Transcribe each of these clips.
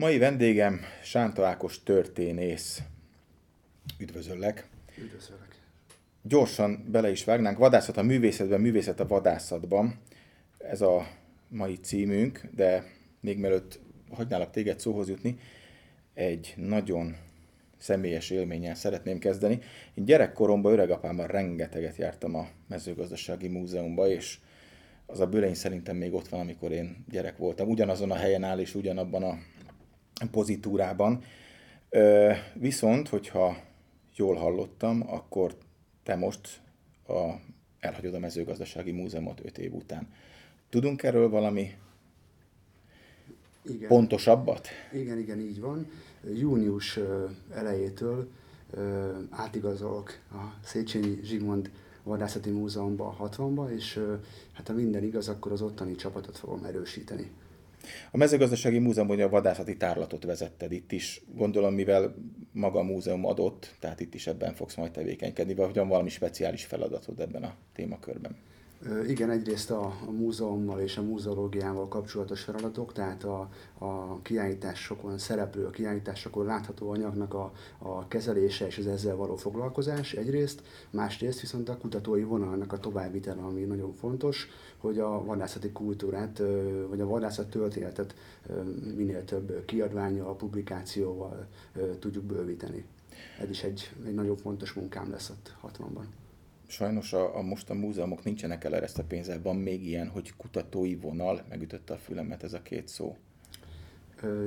Mai vendégem Sánta Ákos történész. Üdvözöllek. Üdvözöllek. Gyorsan bele is vágnánk. Vadászat a művészetben, művészet a vadászatban. Ez a mai címünk, de még mielőtt hagynálak téged szóhoz jutni, egy nagyon személyes élménnyel szeretném kezdeni. Én gyerekkoromban öregapámmal rengeteget jártam a mezőgazdasági múzeumba, és az a bőlein szerintem még ott van, amikor én gyerek voltam. Ugyanazon a helyen áll, és ugyanabban a pozitúrában. Viszont, hogyha jól hallottam, akkor te most a, elhagyod a mezőgazdasági múzeumot öt év után. Tudunk erről valami igen. pontosabbat? Igen, igen, így van. Június elejétől átigazolok a Széchenyi Zsigmond Vadászati Múzeumban 60-ba, és hát ha minden igaz, akkor az ottani csapatot fogom erősíteni. A mezőgazdasági múzeumban a vadászati tárlatot vezetted itt is, gondolom, mivel maga a múzeum adott, tehát itt is ebben fogsz majd tevékenykedni, vagy van valami speciális feladatod ebben a témakörben? Igen, egyrészt a, a múzeummal és a múzeológiával kapcsolatos feladatok, tehát a, a kiállításokon szereplő, a kiállításokon látható anyagnak a, a kezelése és az ezzel való foglalkozás egyrészt, másrészt viszont a kutatói vonalnak a továbbvitele, ami nagyon fontos, hogy a vadászati kultúrát, vagy a vadászat történetet minél több kiadványjal, publikációval tudjuk bővíteni. Ez is egy, egy nagyon fontos munkám lesz ott 60-ban sajnos a, a most a múzeumok nincsenek el ezt a pénzzel. Van még ilyen, hogy kutatói vonal, megütötte a fülemet ez a két szó.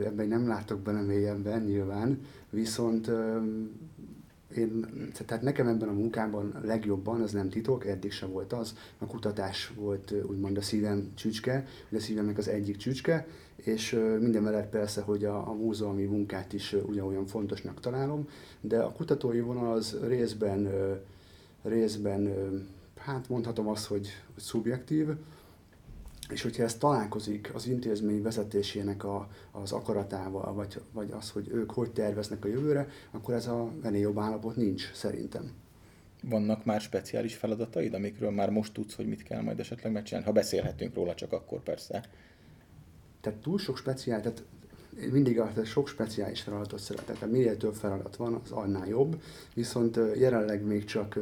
Ebben nem látok bele mélyebben nyilván, viszont én, tehát nekem ebben a munkában legjobban, az nem titok, eddig sem volt az, a kutatás volt úgymond a szívem csücske, de a szívemnek az egyik csücske, és minden mellett persze, hogy a, a múzeumi munkát is ugyanolyan fontosnak találom, de a kutatói vonal az részben részben, hát mondhatom azt, hogy, hogy szubjektív, és hogyha ez találkozik az intézmény vezetésének a, az akaratával, vagy, vagy az, hogy ők hogy terveznek a jövőre, akkor ez a ennél jobb állapot nincs szerintem. Vannak már speciális feladataid, amikről már most tudsz, hogy mit kell majd esetleg megcsinálni? Ha beszélhetünk róla, csak akkor persze. Tehát túl sok speciális, tehát én mindig a sok speciális feladatot szeretek, tehát minél több feladat van, az annál jobb, viszont jelenleg még csak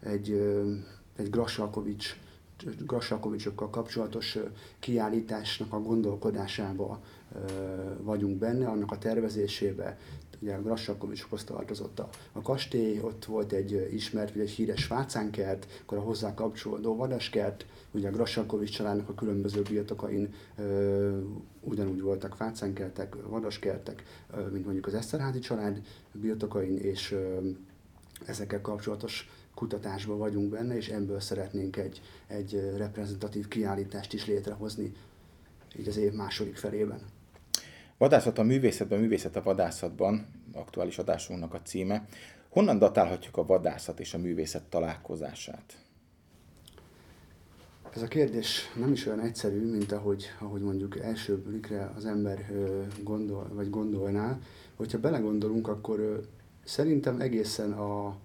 egy, egy Grasalkovics Grasalkovicsokkal kapcsolatos kiállításnak a gondolkodásába vagyunk benne, annak a tervezésébe, ugye a Grassalkovicsokhoz tartozott a, a kastély, ott volt egy ismert, vagy egy híres Vácánkert, akkor a hozzá kapcsolódó Vadaskert, ugye a Grassalkovics családnak a különböző birtokain ö, ugyanúgy voltak Vácánkertek, Vadaskertek, ö, mint mondjuk az Eszterházi család birtokain, és ö, ezekkel kapcsolatos kutatásban vagyunk benne, és ebből szeretnénk egy, egy reprezentatív kiállítást is létrehozni így az év második felében. Vadászat a művészetben, művészet a vadászatban, aktuális adásunknak a címe. Honnan datálhatjuk a vadászat és a művészet találkozását? Ez a kérdés nem is olyan egyszerű, mint ahogy, ahogy mondjuk első blikre az ember gondol, vagy gondolná. Hogyha belegondolunk, akkor szerintem egészen a,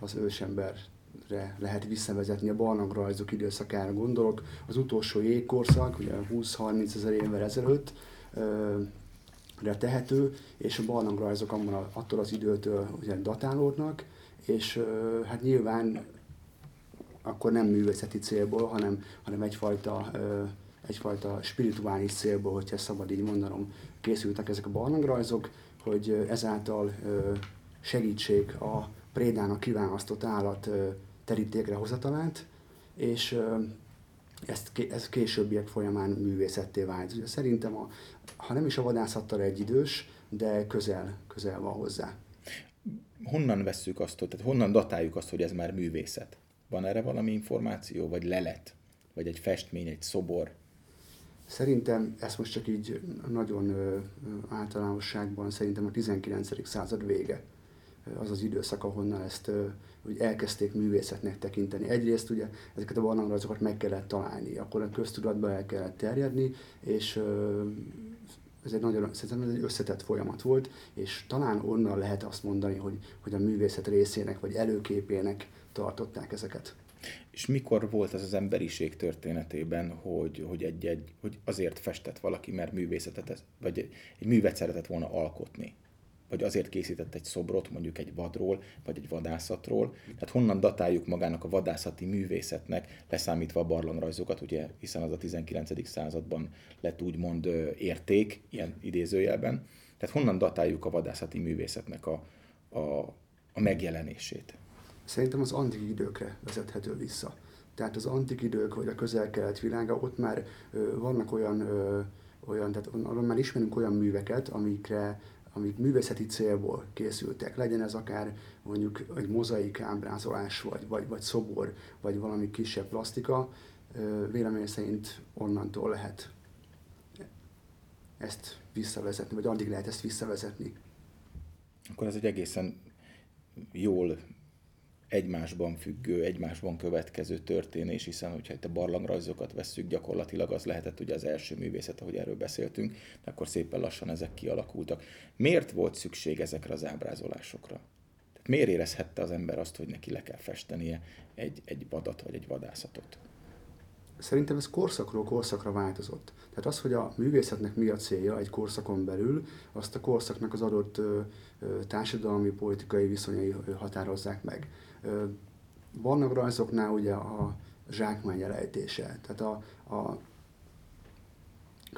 az ősemberre lehet visszavezetni a barlangrajzok időszakára gondolok. Az utolsó jégkorszak, ugye 20-30 ezer évvel ezelőtt, tehető, és a barlangrajzok attól az időtől ugye datálódnak, és hát nyilván akkor nem művészeti célból, hanem, hanem egyfajta, egyfajta spirituális célból, hogyha szabad így mondanom, készültek ezek a barlangrajzok, hogy ezáltal segítsék a prédának kiválasztott állat terítékre hozatalát, és ezt, ez későbbiek folyamán művészetté vált. Ugye szerintem, a, ha nem is a vadászattal egy idős, de közel, közel van hozzá. Honnan vesszük azt, tehát honnan datáljuk azt, hogy ez már művészet? Van erre valami információ, vagy lelet, vagy egy festmény, egy szobor? Szerintem ezt most csak így nagyon ö, általánosságban szerintem a 19. század vége az az időszak, ahonnan ezt úgy elkezdték művészetnek tekinteni. Egyrészt ugye ezeket a barlangrajzokat meg kellett találni, akkor a köztudatba el kellett terjedni, és ez egy nagyon, szerintem ez egy összetett folyamat volt, és talán onnan lehet azt mondani, hogy, hogy a művészet részének, vagy előképének tartották ezeket. És mikor volt az az emberiség történetében, hogy, hogy, egy, egy, hogy azért festett valaki, mert művészetet, vagy egy, egy művet szeretett volna alkotni? Vagy azért készített egy szobrot, mondjuk egy vadról, vagy egy vadászatról. Tehát honnan datáljuk magának a vadászati művészetnek, leszámítva a barlangrajzokat, ugye, hiszen az a 19. században lett úgymond érték, ilyen idézőjelben. Tehát honnan datáljuk a vadászati művészetnek a, a, a megjelenését? Szerintem az antik időkre vezethető vissza. Tehát az antik idők, vagy a közel-kelet világa, ott már ö, vannak olyan, ö, olyan tehát arról már ismerünk olyan műveket, amikre, amik művészeti célból készültek. Legyen ez akár mondjuk egy mozaik ábrázolás, vagy, vagy, vagy szobor, vagy valami kisebb plastika, vélemény szerint onnantól lehet ezt visszavezetni, vagy addig lehet ezt visszavezetni. Akkor ez egy egészen jól egymásban függő, egymásban következő történés, hiszen hogyha itt a barlangrajzokat vesszük, gyakorlatilag az lehetett ugye az első művészet, ahogy erről beszéltünk, akkor szépen lassan ezek kialakultak. Miért volt szükség ezekre az ábrázolásokra? Tehát miért érezhette az ember azt, hogy neki le kell festenie egy, egy vadat vagy egy vadászatot? Szerintem ez korszakról korszakra változott. Tehát az, hogy a művészetnek mi a célja egy korszakon belül, azt a korszaknak az adott társadalmi, politikai viszonyai határozzák meg. Vannak rajzoknál ugye a zsákmány elejtése, tehát a, a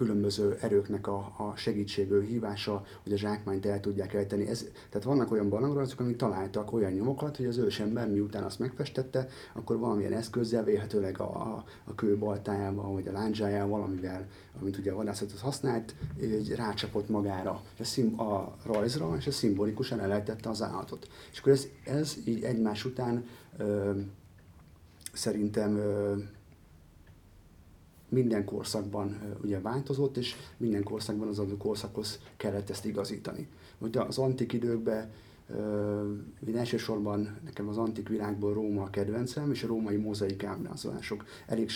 különböző erőknek a, a segítségő hívása, hogy a zsákmányt el tudják ejteni. Ez, tehát vannak olyan barlangrajzok, amik találtak olyan nyomokat, hogy az ősember miután azt megfestette, akkor valamilyen eszközzel, véhetőleg a, a, a kőbaltájával, vagy a lándzsájával, valamivel, amit ugye a vadászatot használt, így rácsapott magára a, szim, a rajzra, és a szimbolikusan elejtette az állatot. És akkor ez, ez így egymás után ö, szerintem ö, minden korszakban ugye változott, és minden korszakban az adott korszakhoz kellett ezt igazítani. Ugye az antik időkben én elsősorban nekem az antik világból Róma a kedvencem, és a római mozaik ábrázolások. Elég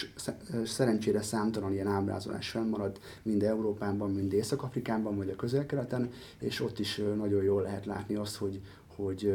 szerencsére számtalan ilyen ábrázolás fennmaradt, mind Európában, mind Észak-Afrikában, vagy a közel-keleten, és ott is nagyon jól lehet látni azt, hogy, hogy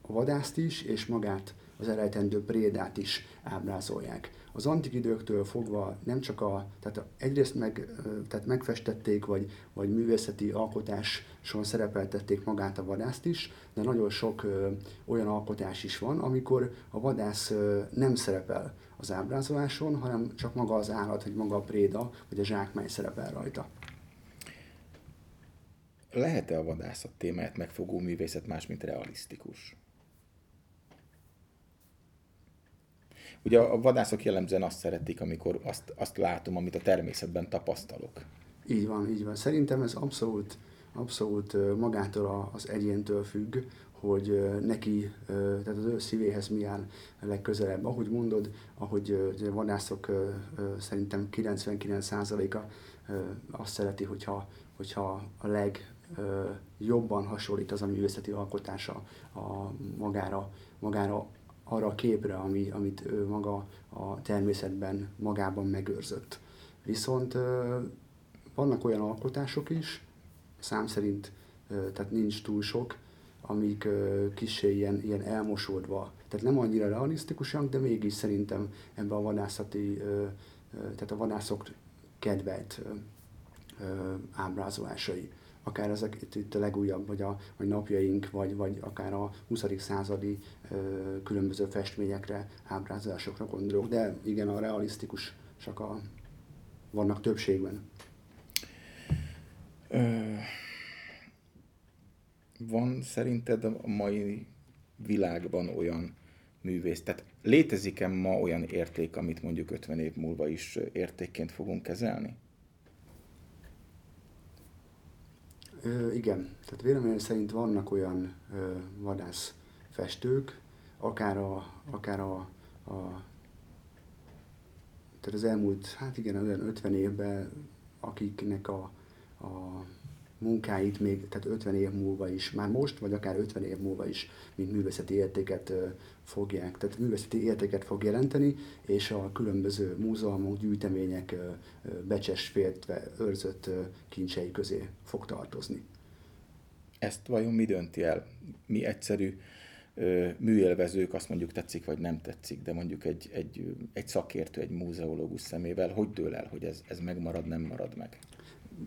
a vadászt is, és magát az elejtendő prédát is ábrázolják az antik időktől fogva nem csak a, tehát egyrészt meg, tehát megfestették, vagy, vagy művészeti alkotáson szerepeltették magát a vadászt is, de nagyon sok ö, olyan alkotás is van, amikor a vadász ö, nem szerepel az ábrázoláson, hanem csak maga az állat, vagy maga a préda, vagy a zsákmány szerepel rajta. Lehet-e a vadászat témáját megfogó művészet más, mint realisztikus? Ugye a vadászok jellemzően azt szeretik, amikor azt, azt látom, amit a természetben tapasztalok. Így van, így van. Szerintem ez abszolút, abszolút magától az egyéntől függ, hogy neki, tehát az ő szívéhez mi áll legközelebb. Ahogy mondod, ahogy a vadászok szerintem 99%-a azt szereti, hogyha, hogyha a leg jobban hasonlít az a művészeti alkotása a magára, magára arra a képre, ami, amit ő maga a természetben magában megőrzött. Viszont vannak olyan alkotások is, szám szerint, tehát nincs túl sok, amik kicsi ilyen, ilyen elmosódva, tehát nem annyira realisztikusak, de mégis szerintem ebben a vadászati, tehát a vadászok kedvelt ábrázolásai akár ezek itt, itt a legújabb, vagy a vagy napjaink, vagy, vagy akár a 20. századi ö, különböző festményekre, ábrázolásokra gondolok, de igen, a realisztikus csak a, vannak többségben. Ö, van szerinted a mai világban olyan művész, tehát létezik-e ma olyan érték, amit mondjuk 50 év múlva is értékként fogunk kezelni? Ö, igen, tehát véleményem szerint vannak olyan ö, vadász festők, akár a, akár a, a tehát az elmúlt, hát igen, olyan 50 évben, akiknek a, a munkáit még, tehát 50 év múlva is, már most, vagy akár 50 év múlva is, mint művészeti értéket fogják, tehát művészeti értéket fog jelenteni, és a különböző múzeumok, gyűjtemények becses féltve őrzött kincsei közé fog tartozni. Ezt vajon mi dönti el? Mi egyszerű műélvezők azt mondjuk tetszik vagy nem tetszik, de mondjuk egy, egy, egy szakértő, egy múzeológus szemével, hogy dől el, hogy ez, ez megmarad, nem marad meg?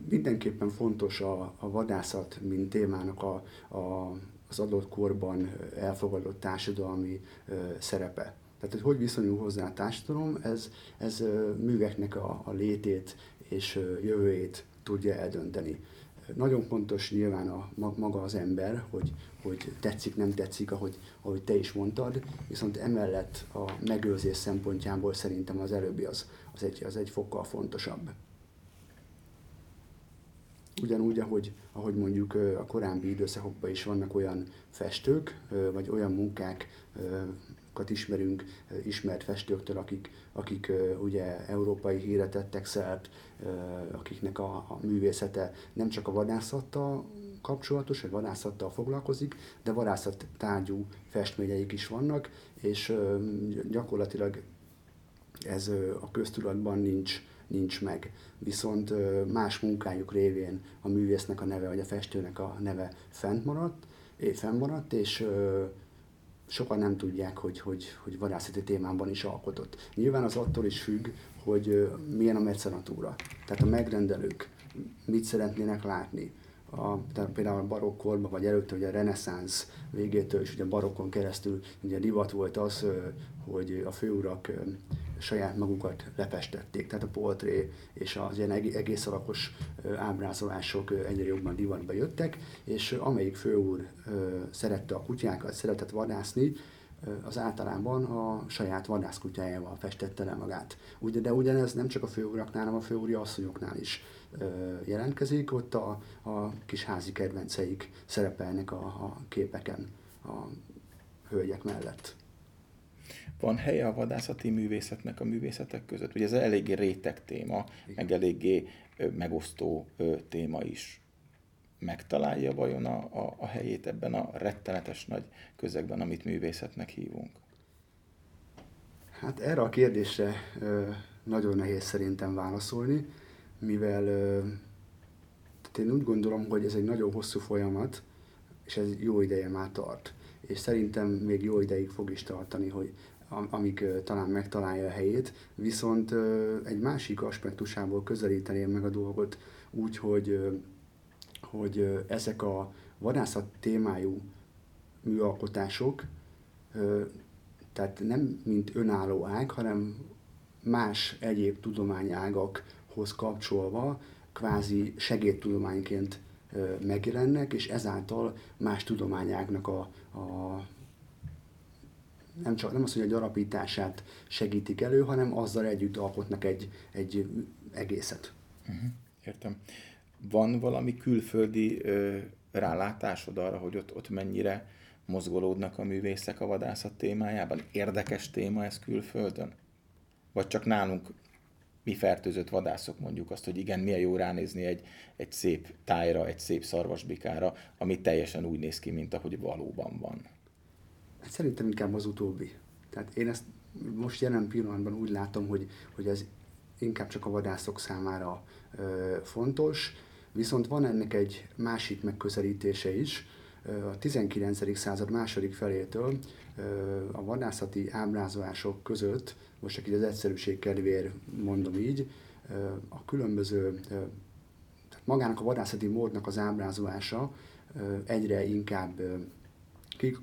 Mindenképpen fontos a, a vadászat, mint témának a, a, az adott korban elfogadott társadalmi ö, szerepe. Tehát, hogy hogy viszonyul hozzá a társadalom, ez, ez műveknek a, a létét és jövőjét tudja eldönteni. Nagyon fontos nyilván a, maga az ember, hogy, hogy tetszik, nem tetszik, ahogy, ahogy te is mondtad, viszont emellett a megőrzés szempontjából szerintem az előbbi az, az, egy, az egy fokkal fontosabb. Ugyanúgy, ahogy, ahogy mondjuk a korábbi időszakokban is vannak olyan festők, vagy olyan munkák, ismerünk ismert festőktől, akik, akik ugye európai híre tettek szert, akiknek a, a művészete nem csak a vadászattal kapcsolatos, vagy vadászattal foglalkozik, de vadászat tárgyú festményeik is vannak, és gyakorlatilag ez a köztudatban nincs, nincs meg. Viszont más munkájuk révén a művésznek a neve, vagy a festőnek a neve fent maradt, fennmaradt, és sokan nem tudják, hogy, hogy, hogy vadászati témában is alkotott. Nyilván az attól is függ, hogy milyen a mecenatúra. Tehát a megrendelők mit szeretnének látni. A, tehát például a barokkorban, vagy előtte, ugye a reneszánsz végétől is ugye a barokkon keresztül ugye divat volt az, hogy a főurak saját magukat lefestették, tehát a poltré és az ilyen egész alakos ábrázolások egyre jobban divatba jöttek, és amelyik főúr szerette a kutyákat, szeretett vadászni, az általában a saját vadászkutyájával festette le magát. Ugye, de ugyanez nem csak a főuraknál, hanem a főúri asszonyoknál is jelentkezik, ott a, a kis házi kedvenceik szerepelnek a, a képeken a hölgyek mellett. Van helye a vadászati művészetnek a művészetek között? Ugye ez eléggé réteg téma, Igen. meg eléggé megosztó téma is. Megtalálja vajon a, a, a helyét ebben a rettenetes nagy közegben, amit művészetnek hívunk? Hát erre a kérdésre nagyon nehéz szerintem válaszolni, mivel tehát én úgy gondolom, hogy ez egy nagyon hosszú folyamat, és ez jó ideje már tart. És szerintem még jó ideig fog is tartani, hogy amíg talán megtalálja a helyét, viszont egy másik aspektusából közelíteném meg a dolgot úgy, hogy, hogy ezek a vadászat témájú műalkotások, tehát nem mint önálló ág, hanem más egyéb tudományágakhoz kapcsolva kvázi segédtudományként megjelennek, és ezáltal más tudományágnak a, a nem csak nem az, hogy a gyarapítását segítik elő, hanem azzal együtt alkotnak egy, egy egészet. Uh-huh. Értem. Van valami külföldi ö, rálátásod arra, hogy ott, ott mennyire mozgolódnak a művészek a vadászat témájában? Érdekes téma ez külföldön? Vagy csak nálunk mi fertőzött vadászok mondjuk azt, hogy igen, milyen jó ránézni egy, egy szép tájra, egy szép szarvasbikára, ami teljesen úgy néz ki, mint ahogy valóban van. Hát szerintem inkább az utóbbi. Tehát én ezt most jelen pillanatban úgy látom, hogy, hogy ez inkább csak a vadászok számára ö, fontos, viszont van ennek egy másik megközelítése is. A 19. század második felétől ö, a vadászati ábrázolások között, most csak így az egyszerűség kedvéért mondom így, ö, a különböző, tehát magának a vadászati módnak az ábrázolása egyre inkább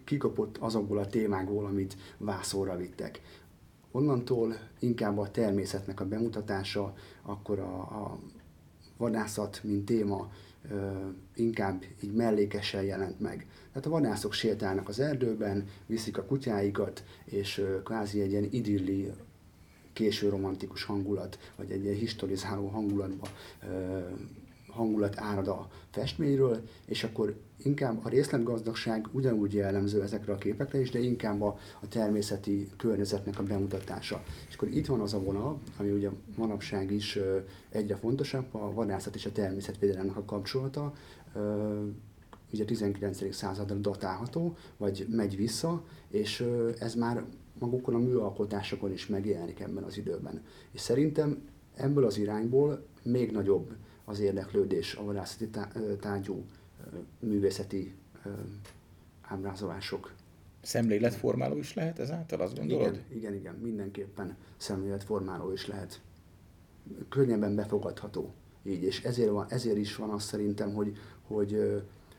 kikapott azokból a témákból, amit vászóra vittek. Onnantól inkább a természetnek a bemutatása, akkor a, a vadászat, mint téma inkább így mellékesen jelent meg. Tehát a vadászok sétálnak az erdőben, viszik a kutyáikat, és kvázi egy ilyen idilli késő romantikus hangulat, vagy egy ilyen historizáló hangulatba hangulat árad a festményről, és akkor inkább a részletgazdagság ugyanúgy jellemző ezekre a képekre is, de inkább a, a természeti környezetnek a bemutatása. És akkor itt van az a vonal, ami ugye manapság is egyre fontosabb, a vadászat és a természetvédelemnek a kapcsolata, ugye a 19. századra datálható, vagy megy vissza, és ez már magukon a műalkotásokon is megjelenik ebben az időben. És szerintem ebből az irányból még nagyobb az érdeklődés a vadászati tárgyú művészeti ábrázolások Szemléletformáló is lehet ezáltal, azt gondolod? Igen, igen, igen, mindenképpen szemléletformáló is lehet. Könnyebben befogadható így, és ezért, van, ezért is van azt szerintem, hogy, hogy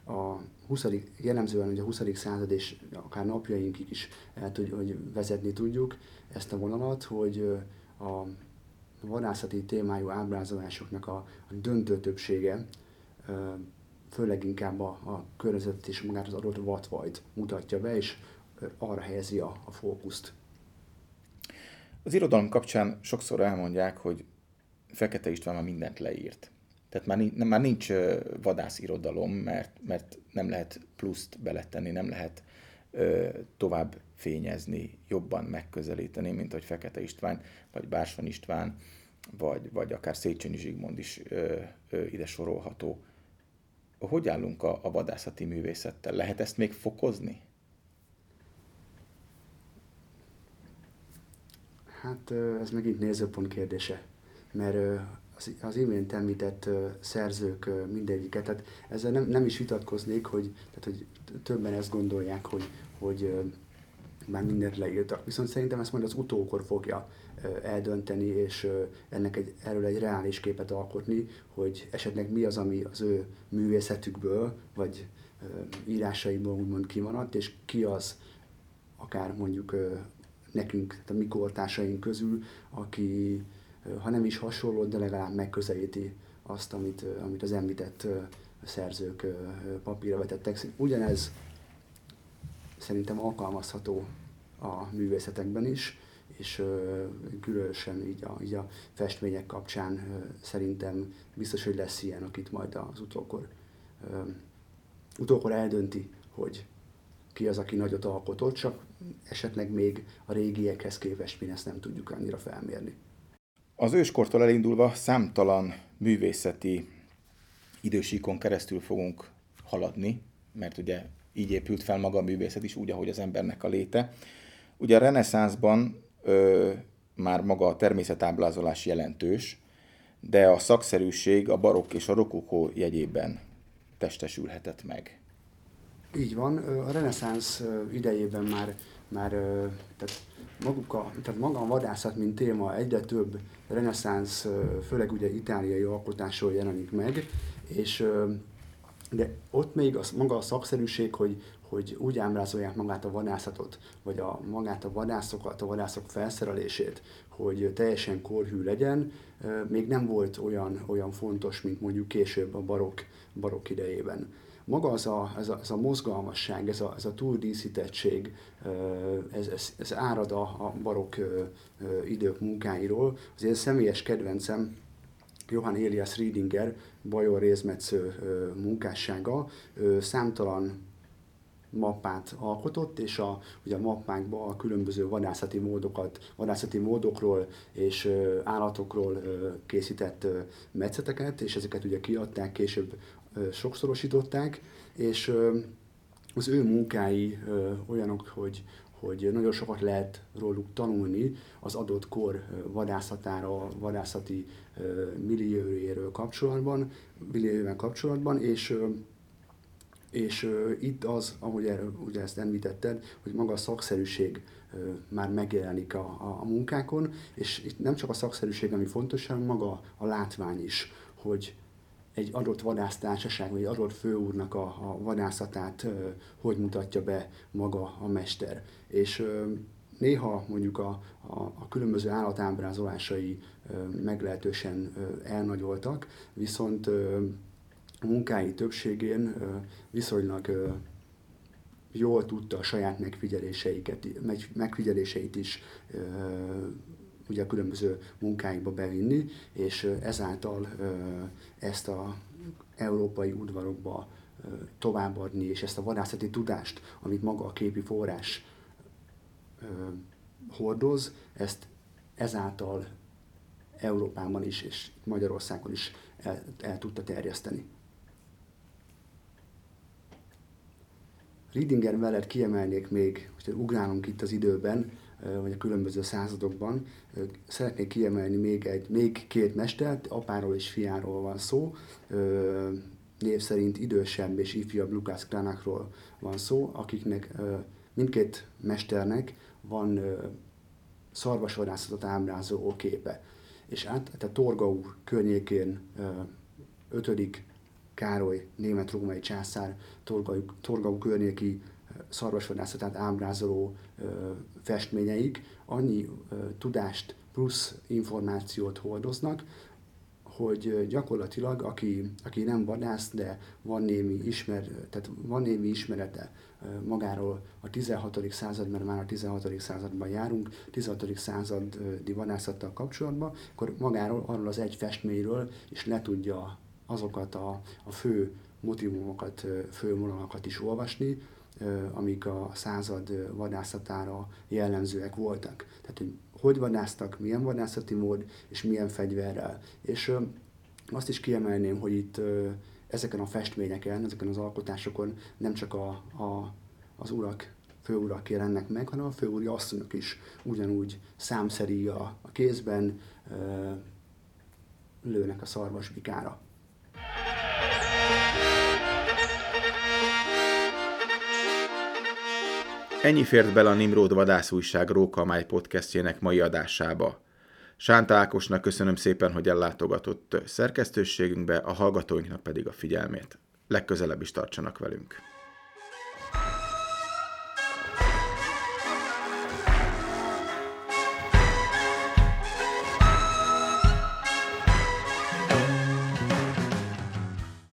a 20. jellemzően hogy a 20. század és akár napjainkig is el tud, hogy vezetni tudjuk ezt a vonalat, hogy a vadászati témájú ábrázolásoknak a, a döntő többsége főleg inkább a, a környezetet és magát az adott vatvajt mutatja be, és arra helyezi a, a fókuszt. Az irodalom kapcsán sokszor elmondják, hogy Fekete István már mindent leírt. Tehát már, nincs, már nincs vadász irodalom, mert, mert nem lehet pluszt beletenni, nem lehet ö, tovább fényezni, jobban megközelíteni, mint hogy Fekete István, vagy Bársony István, vagy, vagy akár Széchenyi Zsigmond is ö, ö, ide sorolható. Hogy állunk a, a vadászati művészettel? Lehet ezt még fokozni? Hát ez megint nézőpont kérdése, mert az, imént említett szerzők mindegyiket, tehát ezzel nem, nem is vitatkoznék, hogy, tehát, hogy többen ezt gondolják, hogy, hogy már mindent leírtak. Viszont szerintem ezt majd az utókor fogja eldönteni, és ennek egy, erről egy reális képet alkotni, hogy esetleg mi az, ami az ő művészetükből, vagy írásaiból úgymond kimaradt, és ki az, akár mondjuk nekünk, tehát a mi kortársaink közül, aki ha nem is hasonló, de legalább megközelíti azt, amit, amit az említett szerzők papírra vetettek. Ugyanez szerintem alkalmazható a művészetekben is, és különösen így a, így a festmények kapcsán szerintem biztos, hogy lesz ilyen, akit majd az utókor, utókor eldönti, hogy ki az, aki nagyot alkotott, csak esetleg még a régiekhez képest mi ezt nem tudjuk annyira felmérni. Az őskortól elindulva számtalan művészeti idősíkon keresztül fogunk haladni, mert ugye így épült fel maga a művészet is, úgy, ahogy az embernek a léte. Ugye a reneszánszban ö, már maga a természetáblázolás jelentős, de a szakszerűség a barokk és a rokokó jegyében testesülhetett meg. Így van, a reneszánsz idejében már, már tehát maguk a, tehát maga a vadászat, mint téma egyre több reneszánsz, főleg ugye itáliai alkotásról jelenik meg, és de ott még az, maga a szakszerűség, hogy, hogy úgy ábrázolják magát a vadászatot, vagy a, magát a vadászokat, a vadászok felszerelését, hogy teljesen korhű legyen, még nem volt olyan, olyan fontos, mint mondjuk később a barokk, barokk idejében maga az a, ez, a, ez a mozgalmasság, ez a, ez a túldíszítettség, ez, ez, ez árad a, a barokk idők munkáiról. Az én személyes kedvencem Johann Elias Riedinger, Bajor Rézmetsző munkássága, számtalan mappát alkotott, és a, ugye a mappákban a különböző vadászati módokat, vadászati módokról és állatokról készített metszeteket, és ezeket ugye kiadták később sokszorosították, és az ő munkái olyanok, hogy, hogy nagyon sokat lehet róluk tanulni az adott kor vadászatára, vadászati milliójéről kapcsolatban, milliójével kapcsolatban, és és itt az, ahogy ugye ezt említetted, hogy maga a szakszerűség már megjelenik a, a, a munkákon, és itt nem csak a szakszerűség, ami fontos, hanem maga a látvány is, hogy, egy adott vadásztársaság, vagy egy adott főúrnak a, a vadászatát hogy mutatja be maga a mester. És néha mondjuk a, a, a különböző állatábrázolásai meglehetősen elnagyoltak, viszont a munkái többségén viszonylag jól tudta a saját megfigyeléseiket, megfigyeléseit is ugye a különböző munkáikba bevinni, és ezáltal ezt a európai udvarokba továbbadni, és ezt a vadászati tudást, amit maga a képi forrás hordoz, ezt ezáltal Európában is, és Magyarországon is el, el tudta terjeszteni. Riedinger mellett kiemelnék még, hogy ugrálunk itt az időben, vagy a különböző századokban. Szeretnék kiemelni még, egy, még két mestert, apáról és fiáról van szó. Név szerint idősebb és ifjabb Lukács Kranakról van szó, akiknek mindkét mesternek van szarvasvadászatot ábrázoló képe. És át, tehát Torgau környékén 5. Károly német-római császár Torgau, Torgau környéki szarvasvadászatát ábrázoló festményeik annyi tudást plusz információt hordoznak, hogy gyakorlatilag aki, aki nem vadász, de van némi, ismer, tehát van némi ismerete magáról a 16. század, mert már a 16. században járunk, 16. századi vadászattal kapcsolatban, akkor magáról, arról az egy festményről is le tudja azokat a, a fő motivumokat, fővonalakat is olvasni, amik a század vadászatára jellemzőek voltak. Tehát, hogy hogy vadásztak, milyen vadászati mód, és milyen fegyverrel. És azt is kiemelném, hogy itt ezeken a festményeken, ezeken az alkotásokon nem csak a, a, az urak, főurak jelennek meg, hanem a főúri asszonyok is ugyanúgy számszeri a, a kézben, lőnek a szarvasbikára. Ennyi fért bele a Nimród vadászújság Rókamály podcastjének mai adásába. Sánta Ákosnak köszönöm szépen, hogy ellátogatott szerkesztőségünkbe, a hallgatóinknak pedig a figyelmét. Legközelebb is tartsanak velünk.